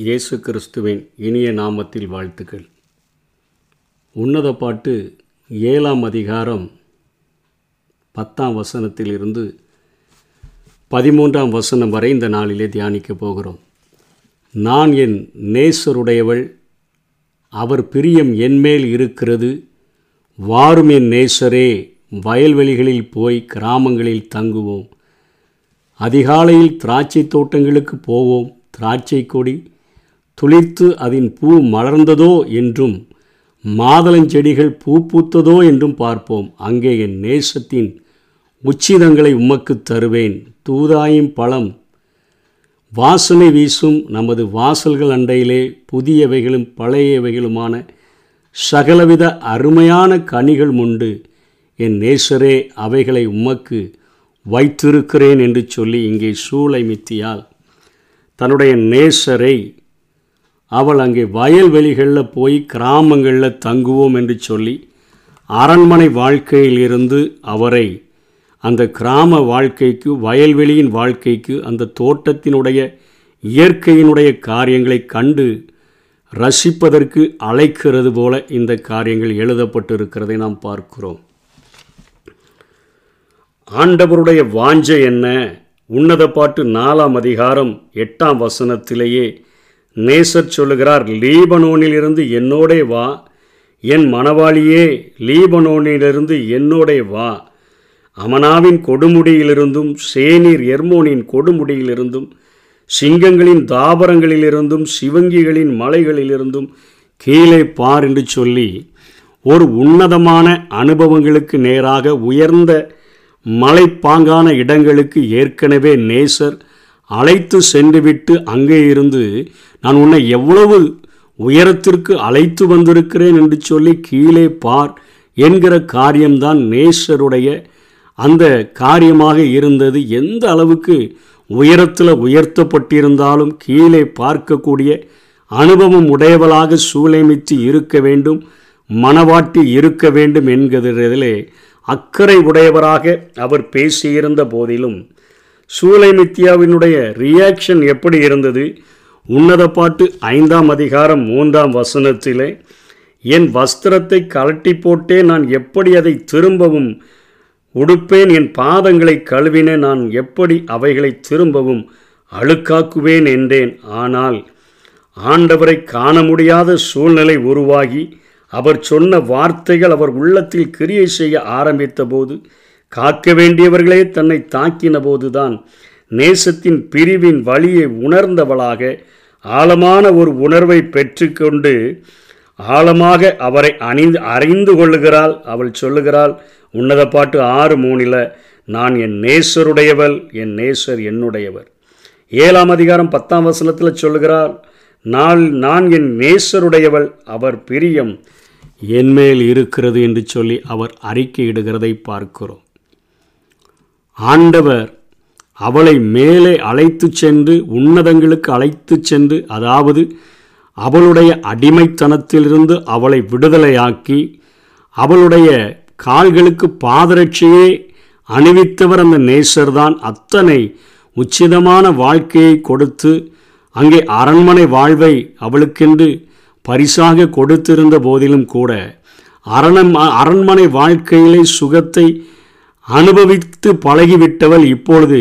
இயேசு கிறிஸ்துவின் இனிய நாமத்தில் வாழ்த்துக்கள். உன்னத பாட்டு ஏழாம் அதிகாரம் பத்தாம் வசனத்திலிருந்து பதிமூன்றாம் வசனம் வரை இந்த நாளிலே தியானிக்கப் போகிறோம். நான் என் நேசருடையவள் அவர் பிரியம் என்மேல் இருக்கிறது வாரும் என் நேசரே வயல்வெளிகளில் போய் கிராமங்களில் தங்குவோம். அதிகாலையில் திராட்சை தோட்டங்களுக்கு போவோம் திராட்சை கொடி துளிர்த்து அதன் பூ மலர்ந்ததோ என்றும் மாதளஞ்செடிகள் பூ பூத்ததோ என்றும் பார்ப்போம். அங்கே என் நேசத்தின் உச்சிதங்களை உமக்கு தருவேன். தூதாயும் பழம் வாசனை வீசும் நமது வாசல்கள் அண்டையிலே புதியவைகளும் பழையவைகளுமான சகலவித அருமையான கனிகள் உண்டு. என் நேசரே அவைகளை உமக்கு வைத்திருக்கிறேன் என்று சொல்லி இங்கே சூளை மித்தியால் தன்னுடைய நேசரை அவள் அங்கே வயல்வெளிகளில் போய் கிராமங்களில் தங்குவோம் என்று சொல்லி அரண்மனை வாழ்க்கையிலிருந்து அவரை அந்த கிராம வாழ்க்கைக்கு வயல்வெளியின் வாழ்க்கைக்கு அந்த தோட்டத்தினுடைய இயற்கையினுடைய காரியங்களை கண்டு ரசிப்பதற்கு அழைக்கிறது போல இந்த காரியங்கள் எழுதப்பட்டிருக்கிறதை நாம் பார்க்கிறோம். ஆண்டவருடைய வாஞ்சை என்ன? உன்னத பாட்டு நாலாம் அதிகாரம் எட்டாம் வசனத்திலேயே நேசர் சொல்லுகிறார் லீபனோனிலிருந்து என்னோடே வா என் மணவாளியே லீபனோனிலிருந்து என்னோடே வா. அமனாவின் கொடுமுடியிலிருந்தும் சேனீர் எர்மோனின் கொடுமுடியிலிருந்தும் சிங்கங்களின் தாபரங்களிலிருந்தும் சிவங்கிகளின் மலைகளிலிருந்தும் கீழே பார் என்று சொல்லி ஒரு உன்னதமான அனுபவங்களுக்கு நேராக உயர்ந்த மலைப்பாங்கான இடங்களுக்கு ஏற்கனவே நேசர் அழைத்து சென்றுவிட்டு அங்கே இருந்து நான் உன்னை எவ்வளவு உயரத்திற்கு அழைத்து வந்திருக்கிறேன் என்று சொல்லி கீழே பார் என்கிற காரியம்தான் நேசருடைய அந்த காரியமாக இருந்தது. எந்த அளவுக்கு உயரத்தில் உயர்த்தப்பட்டிருந்தாலும் கீழே பார்க்கக்கூடிய அனுபவம் உடையவளாக சூளைமித்து இருக்க வேண்டும் மனவாட்டி இருக்க வேண்டும் என்கிறதிலே அக்கறை உடையவராக அவர் பேசியிருந்த போதிலும் சூலைமித்யாவினுடைய ரியாக்ஷன் எப்படி இருந்தது? உன்னத பாட்டு ஐந்தாம் அதிகாரம் மூன்றாம் வசனத்திலே என் வஸ்திரத்தை கலட்டி போட்டே நான் எப்படி அதை திரும்பவும் உடுப்பேன்? என் பாதங்களை கழுவினேன் நான் எப்படி அவைகளை திரும்பவும் அழுக்காக்குவேன்? என்றேன். ஆனால் ஆண்டவரை காண முடியாத சூழ்நிலை உருவாகி அவர் சொன்ன வார்த்தைகள் அவர் உள்ளத்தில் கிரியை செய்ய ஆரம்பித்தபோது காக்க வேண்டியவர்களே தன்னை தாக்கின போதுதான் நேசத்தின் பிரிவின் வழியை உணர்ந்தவளாக ஆழமான ஒரு உணர்வை பெற்றுக்கொண்டு ஆழமாக அவரை அணிந்து அறிந்து கொள்ளுகிறாள். அவள் சொல்லுகிறாள் உன்னத பாட்டு ஆறு மூணில் நான் என் நேசருடையவள் என் நேசர் என்னுடையவர். ஏழாம் அதிகாரம் பத்தாம் வசனத்தில் சொல்லுகிறாள் நான் நான் என் நேசருடையவள் அவர் பிரியம் என்மேல் இருக்கிறது என்று சொல்லி அவர் அறிக்கையிடுகிறதை பார்க்கிறோம். ஆண்டவர் அவளை மேலே அழைத்து சென்று உன்னதங்களுக்கு அழைத்து சென்று அதாவது அவளுடைய அடிமைத்தனத்திலிருந்து அவளை விடுதலையாக்கி அவளுடைய கால்களுக்கு பாதரட்சியே அணிவித்தவர் அந்த நேசர்தான் அத்தனை உச்சிதமான வாழ்க்கையை கொடுத்து அங்கே அரண்மனை வாழ்வை அவளுக்கென்று பரிசாக கொடுத்திருந்த போதிலும் கூட அரணம் அரண்மனை வாழ்க்கையிலே சுகத்தை அனுபவித்து பழகிவிட்டவள் இப்பொழுது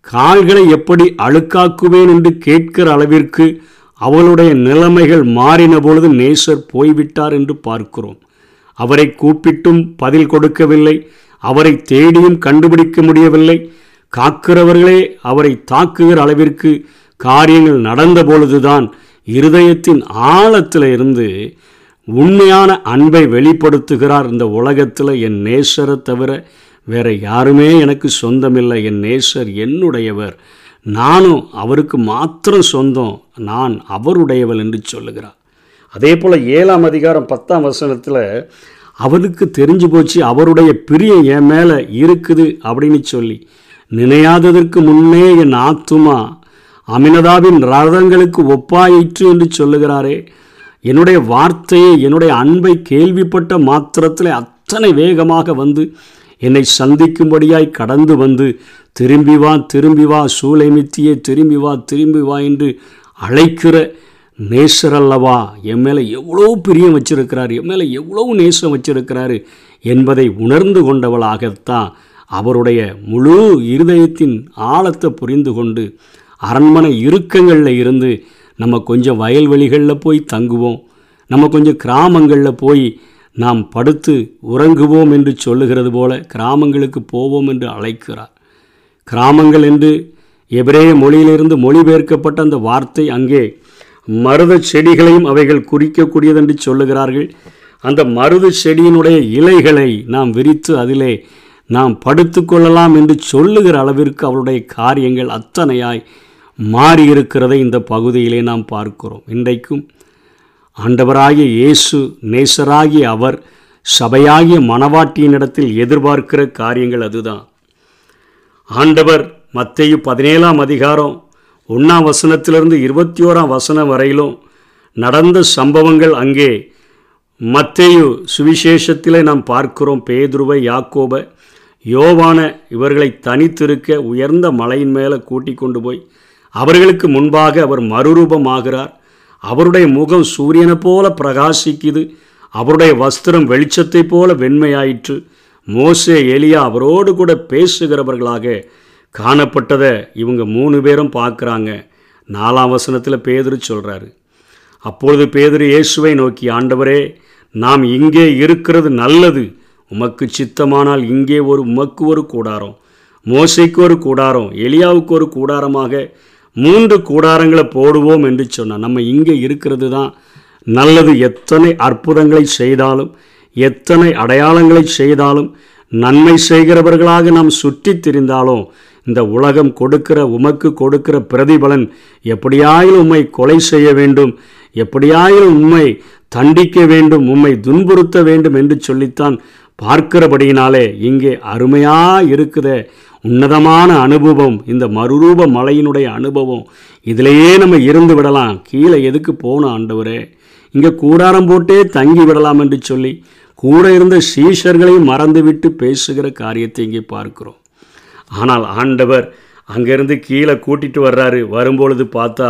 கால்களை எப்படி அழுக்காக்குவேன் என்று கேட்கிற அளவிற்கு அவளுடைய நிலைமைகள் மாறின பொழுது நேசர் போய்விட்டார் என்று பார்க்கிறோம். அவரை கூப்பிட்டும் பதில் கொடுக்கவில்லை. அவரை தேடியும் கண்டுபிடிக்க முடியவில்லை. காக்கிறவர்களே அவரை தாக்குகிற அளவிற்கு காரியங்கள் நடந்த பொழுதுதான் இருதயத்தின் ஆழத்தில் இருந்து உண்மையான அன்பை வெளிப்படுத்துகிறார் இந்த உலகத்தில் என் நேசரை தவிர வேற யாருமே எனக்கு சொந்தமில்லை. என் நேசர் என்னுடையவர். நானும் அவருக்கு மாத்திரம் சொந்தம். நான் அவருடையவள் என்று சொல்லுகிறார். அதே போல் ஏழாம் அதிகாரம் பத்தாம் வசனத்தில் அவனுக்கு தெரிஞ்சு போச்சு அவருடைய பிரியம் என் மேலே இருக்குது அப்படின்னு சொல்லி நினையாததற்கு முன்னே என் ஆத்துமா அமினதாவின் ரதங்களுக்கு ஒப்பாயிற்று என்று சொல்லுகிறாரே. என்னுடைய வார்த்தையை என்னுடைய அன்பை கேள்விப்பட்ட மாத்திரத்தில் அத்தனை வேகமாக வந்து என்னை சந்திக்கும்படியாய் கடந்து வந்து திரும்பி வா திரும்பி வா சூளைமித்தியே திரும்பி வா திரும்பி வா என்று அழைக்கிற நேசர் அல்லவா? என் மேலே எவ்வளோ பிரியம் வச்சிருக்கிறார் என் மேலே எவ்வளோ நேசம் வச்சிருக்கிறாரு என்பதை உணர்ந்து கொண்டவளாகத்தான் அவருடைய முழு இருதயத்தின் ஆழத்தை புரிந்து கொண்டு அரண்மனை இறுக்கங்களில் இருந்து நம்ம கொஞ்சம் வயல்வெளிகளில் போய் தங்குவோம் நம்ம கொஞ்சம் கிராமங்களில் போய் நாம் படுத்து உறங்குவோம் என்று சொல்லுகிறது போல கிராமங்களுக்கு போவோம் என்று அழைக்கிறார். கிராமங்கள் என்று எபிரேய மொழியிலிருந்து மொழிபெயர்க்கப்பட்ட அந்த வார்த்தை அங்கே மருத செடிகளையும் அவைகள் குறிக்கக்கூடியது என்று சொல்லுகிறார்கள். அந்த மருது செடியினுடைய இலைகளை நாம் விரித்து அதிலே நாம் படுத்துக்கொள்ளலாம் என்று சொல்லுகிற அளவிற்கு அவருடைய காரியங்கள் அத்தனையாய் மாறியிருக்கிறதை இந்த பகுதியிலே நாம் பார்க்கிறோம். இன்றைக்கும் ஆண்டவராகிய இயேசு நேசராகிய அவர் சபையாகிய மணவாட்டியினிடத்தில் எதிர்பார்க்கிற காரியங்கள் அதுதான். ஆண்டவர் மத்தையு பதினேழாம் அதிகாரம் ஒன்றாம் வசனத்திலிருந்து இருபத்தி ஓராம் வசனம் வரையிலும் நடந்த சம்பவங்கள் அங்கே மத்தேயு சுவிசேஷத்திலே நாம் பார்க்கிறோம். பேதுருவை யாக்கோப யோவான இவர்களை தனித்திருக்க உயர்ந்த மலையின் மேலே கூட்டி கொண்டு போய் அவர்களுக்கு முன்பாக அவர் மறுரூபமாகிறார். அவருடைய முகம் சூரியனைப் போல பிரகாசிக்குது. அவருடைய வஸ்திரம் வெளிச்சத்தைப் போல வெண்மையாயிற்று. மோசே எலியா அவரோடு கூட பேசுகிறவர்களாக காணப்பட்டதை இவங்க மூணு பேரும் பார்க்குறாங்க. நாலாம் வசனத்தில் பேதுரு சொல்கிறாரு அப்பொழுது பேதுரு இயேசுவை நோக்கி ஆண்டவரே நாம் இங்கே இருக்கிறது நல்லது. உமக்கு சித்தமானால் இங்கே ஒரு உமக்கு ஒரு கூடாரம். மோசைக்கு ஒரு கூடாரம் எலியாவுக்கு ஒரு கூடாரமாக மூன்று கூடாரங்களை போடுவோம் என்று சொன்னால் நம்ம இங்கே இருக்கிறது தான் நல்லது. எத்தனை அற்புதங்களை செய்தாலும் எத்தனை அடையாளங்களை செய்தாலும் நன்மை செய்கிறவர்களாக நாம் சுற்றி திரிந்தாலும் இந்த உலகம் கொடுக்கிற உமக்கு கொடுக்கிற பிரதிபலன் எப்படியாயிலும் உம்மை கொலை செய்ய வேண்டும் எப்படியாயிலும் உண்மை தண்டிக்க வேண்டும் உம்மை துன்புறுத்த வேண்டும் என்று சொல்லித்தான் பார்க்கிறபடியினாலே இங்கே அருமையாக இருக்குத. உன்னதமான அனுபவம் இந்த மறுரூப மலையினுடைய அனுபவம் இதிலேயே நம்ம இருந்து விடலாம். கீழே எதுக்கு போகணும் ஆண்டவரே? இங்கே கூடாரம் போட்டே தங்கி விடலாம் என்று சொல்லி கூட இருந்த சீஷர்களையும் மறந்துவிட்டு பேசுகிற காரியத்தை இங்கே பார்க்கிறோம். ஆனால் ஆண்டவர் அங்கேருந்து கீழே கூட்டிட்டு வர்றாரு. வரும்பொழுது பார்த்தா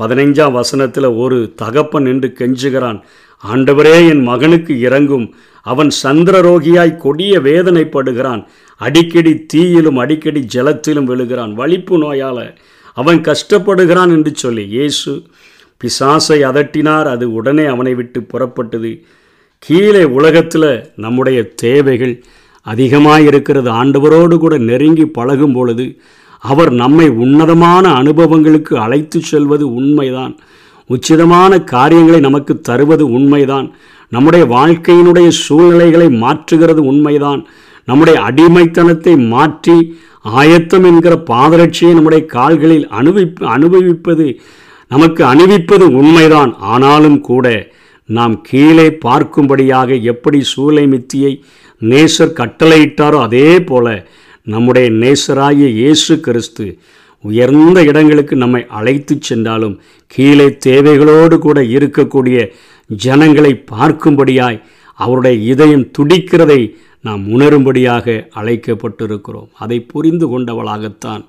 பதினைஞ்சாம் வசனத்தில் ஒரு தகப்பன் நின்று கெஞ்சுகிறான். ஆண்டவரே என் மகனுக்கு இறங்கும். அவன் சந்திரரோகியாய் கொடிய வேதனைப்படுகிறான். அடிக்கடி தீயிலும் அடிக்கடி ஜலத்திலும் விழுகிறான். வலிப்பு நோயால் அவன் கஷ்டப்படுகிறான் என்று சொல்லி இயேசு பிசாசை அதட்டினார். அது உடனே அவனை விட்டு புறப்பட்டது. கீழே உலகத்தில் நம்முடைய தேவைகள் அதிகமாக இருக்கிறது. ஆண்டவரோடு கூட நெருங்கி பழகும் பொழுது அவர் நம்மை உன்னதமான அனுபவங்களுக்கு அழைத்து செல்வது உண்மைதான். உச்சிதமான காரியங்களை நமக்கு தருவது உண்மைதான். நம்முடைய வாழ்க்கையினுடைய சூழ்நிலைகளை மாற்றுகிறது உண்மைதான். நம்முடைய அடிமைத்தனத்தை மாற்றி ஆயத்தம் என்கிற பாதரட்சியை நம்முடைய கால்களில் அனுபவி அனுபவிப்பது நமக்கு அணிவிப்பது உண்மைதான். ஆனாலும் கூட நாம் கீழே பார்க்கும்படியாக எப்படி சூளை மித்தியை நேசர் கட்டளையிட்டாரோ அதே போல நம்முடைய நேசராகிய இயேசு கிறிஸ்து உயர்ந்த இடங்களுக்கு நம்மை அழைத்து சென்றாலும் கீழே தேவைகளோடு கூட இருக்கக்கூடிய ஜனங்களை பார்க்கும்படியாய் அவருடைய இதயம் துடிக்கிறதை நாம் உணரும்படியாக அழைக்கப்பட்டிருக்கிறோம். அதை புரிந்து கொண்டவளாகத்தான்.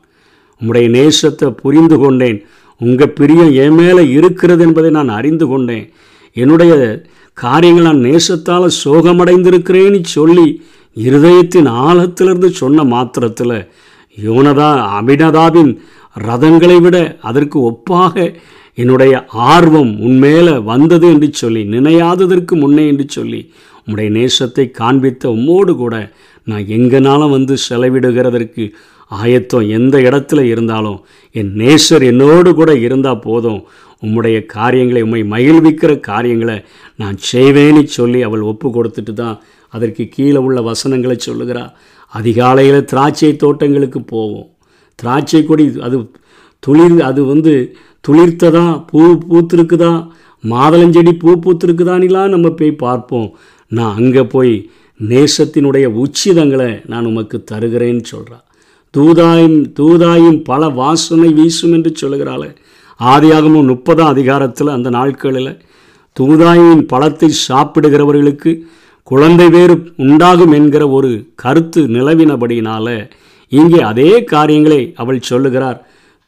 உம்முடைய நேசத்தை புரிந்து கொண்டேன். உங்கள் பிரியம் என் மேலே இருக்கிறது என்பதை நான் அறிந்து கொண்டேன். என்னுடைய காரியங்கள் நான் நேசத்தால் சோகமடைந்திருக்கிறேன்னு சொல்லி இருதயத்தின் ஆழத்திலிருந்து சொன்ன மாத்திரத்தில் யோனதா அபினதாவின் ரதங்களை விட அதற்கு ஒப்பாக என்னுடைய ஆர்வம் உன்மேல வந்தது என்று சொல்லி நினையாததற்கு முன்னே என்று சொல்லி உம்முடைய நேசத்தை காண்பித்த உம்மோடு கூட நான் எங்கனாலும் வந்து செலவிடுகிறதற்கு ஆயத்தம் எந்த இடத்துல இருந்தாலும் என் நேசர் என்னோடு கூட இருந்தால் போதும். உம்முடைய காரியங்களை உம்மை மகிழ்விக்கிற காரியங்களை நான் செய்வேன்னு சொல்லி அவள் ஒப்பு கொடுத்துட்டு தான் அதற்கு கீழே உள்ள வசனங்களை சொல்லுகிறா. அதிகாலையில் திராட்சை தோட்டங்களுக்கு போவோம். திராட்சை கொடி அது துளிர் அது வந்து துளிர்த்ததா? பூ பூத்திருக்குதா? மாதளஞ்செடி பூ பூத்திருக்குதானிலாம் நம்ம போய் பார்ப்போம். நான் அங்கே போய் நேசத்தினுடைய உச்சிதங்களை நான் உமக்கு தருகிறேன்னு சொல்கிறா தூதாயும் தூதாயும் பல வாசனை வீசும் என்று சொல்லுகிறாளே. ஆதியாகமும் முப்பதாம் அதிகாரத்தில் அந்த நாட்களில் தூதாயின் பழத்தை சாப்பிடுகிறவர்களுக்கு குழந்தை வேறு உண்டாகும் என்கிற ஒரு கருத்து நிலவினபடியினால இங்கே அதே காரியங்களை அவள் சொல்லுகிறார்.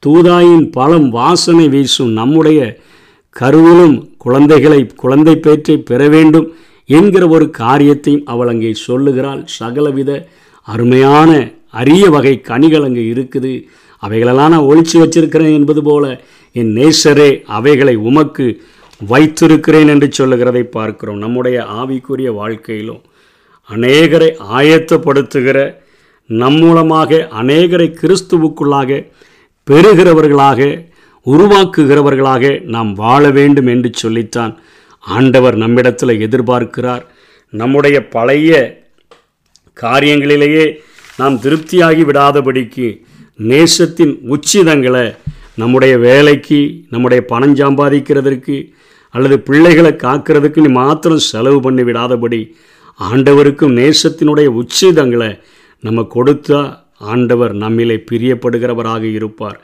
தூதாயின் பழம் வாசனை வீசும் நம்முடைய கருவிலும் குழந்தைகளை குழந்தை பேற்றை பெற வேண்டும் என்கிற ஒரு காரியத்தையும் அவள் அங்கே சொல்லுகிறாள். சகலவித அருமையான அரிய வகை கனிகள் அங்கே இருக்குது. அவைகளெல்லாம் நான் ஒழிச்சு வச்சிருக்கிறேன் என்பது போல என் நேசரே அவைகளை உமக்கு வைத்திருக்கிறேன் என்று சொல்லுகிறதை பார்க்கிறோம். நம்முடைய ஆவிக்குரிய வாழ்க்கையிலும் அநேகரை ஆயத்தப்படுத்துகிற நம் மூலமாக அநேகரை கிறிஸ்துவுக்குள்ளாக பெறுகிறவர்களாக உருவாக்குகிறவர்களாக நாம் வாழ வேண்டும் என்று சொல்லித்தான் ஆண்டவர் நம்மிடத்தில் எதிர்பார்க்கிறார். நம்முடைய பழைய காரியங்களிலேயே நாம் திருப்தியாகி விடாதபடிக்கு நேசத்தின் உச்சிதங்களை நம்முடைய வேலைக்கு நம்முடைய பணம் சம்பாதிக்கிறதற்கு அல்லது பிள்ளைகளை காக்கிறதுக்கு நீ மாத்திரம் செலவு பண்ணி விடாதபடி ஆண்டவருக்கும் நேசத்தினுடைய உச்சிதங்களை நம்ம கொடுத்தா ஆண்டவர் நம்மிலே பிரியப்படுகிறவராக இருப்பார்.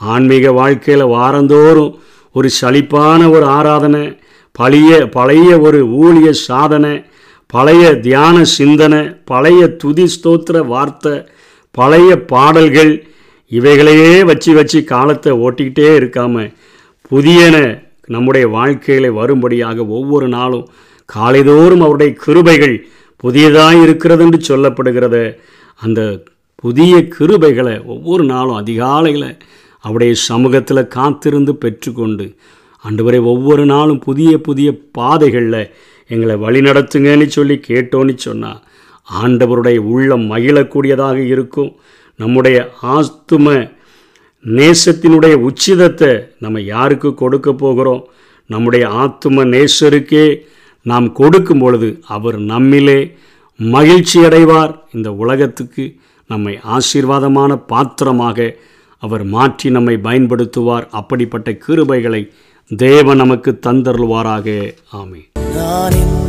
ஆன்மீக வாழ்க்கையில் வாரந்தோறும் ஒரு சலிப்பான ஒரு ஆராதனை பழைய பழைய ஒரு ஊழிய சாதனை பழைய தியான சிந்தனை பழைய துதி ஸ்தோத்திர வார்த்தை பழைய பாடல்கள் இவைகளையே வச்சு வச்சு காலத்தை ஓட்டிக்கிட்டே இருக்காமல் புதியன நம்முடைய வாழ்க்கையில் வரும்படியாக ஒவ்வொரு நாளும் காலைதோறும் அவருடைய கிருபைகள் புதியதாக இருக்கிறது என்று சொல்லப்படுகிறத. அந்த புதிய கிருபைகளை ஒவ்வொரு நாளும் அதிகாலையில் அவருடைய சமூகத்தில் காத்திருந்து பெற்றுக்கொண்டு அன்றுவரை ஒவ்வொரு நாளும் புதிய புதிய பாதைகளில் எங்களை வழிநடத்துங்கன்னு சொல்லி கேட்டோன்னு சொன்னால் ஆண்டவருடைய உள்ளம் மகிழக்கூடியதாக இருக்கும். நம்முடைய ஆத்தும நேசத்தினுடைய உச்சிதத்தை நம்ம யாருக்கு கொடுக்க போகிறோம்? நம்முடைய ஆத்தும நேசருக்கே நாம் கொடுக்கும் பொழுது அவர் நம்மிலே மகிழ்ச்சி அடைவார் இந்த உலகத்துக்கு. நம்மை ஆசீர்வாதமான பாத்திரமாக அவர் மாற்றி நம்மை பயன்படுத்துவார். அப்படிப்பட்ட கிருபைகளை தேவன் நமக்கு தந்தருள்வாராக. ஆமே நான்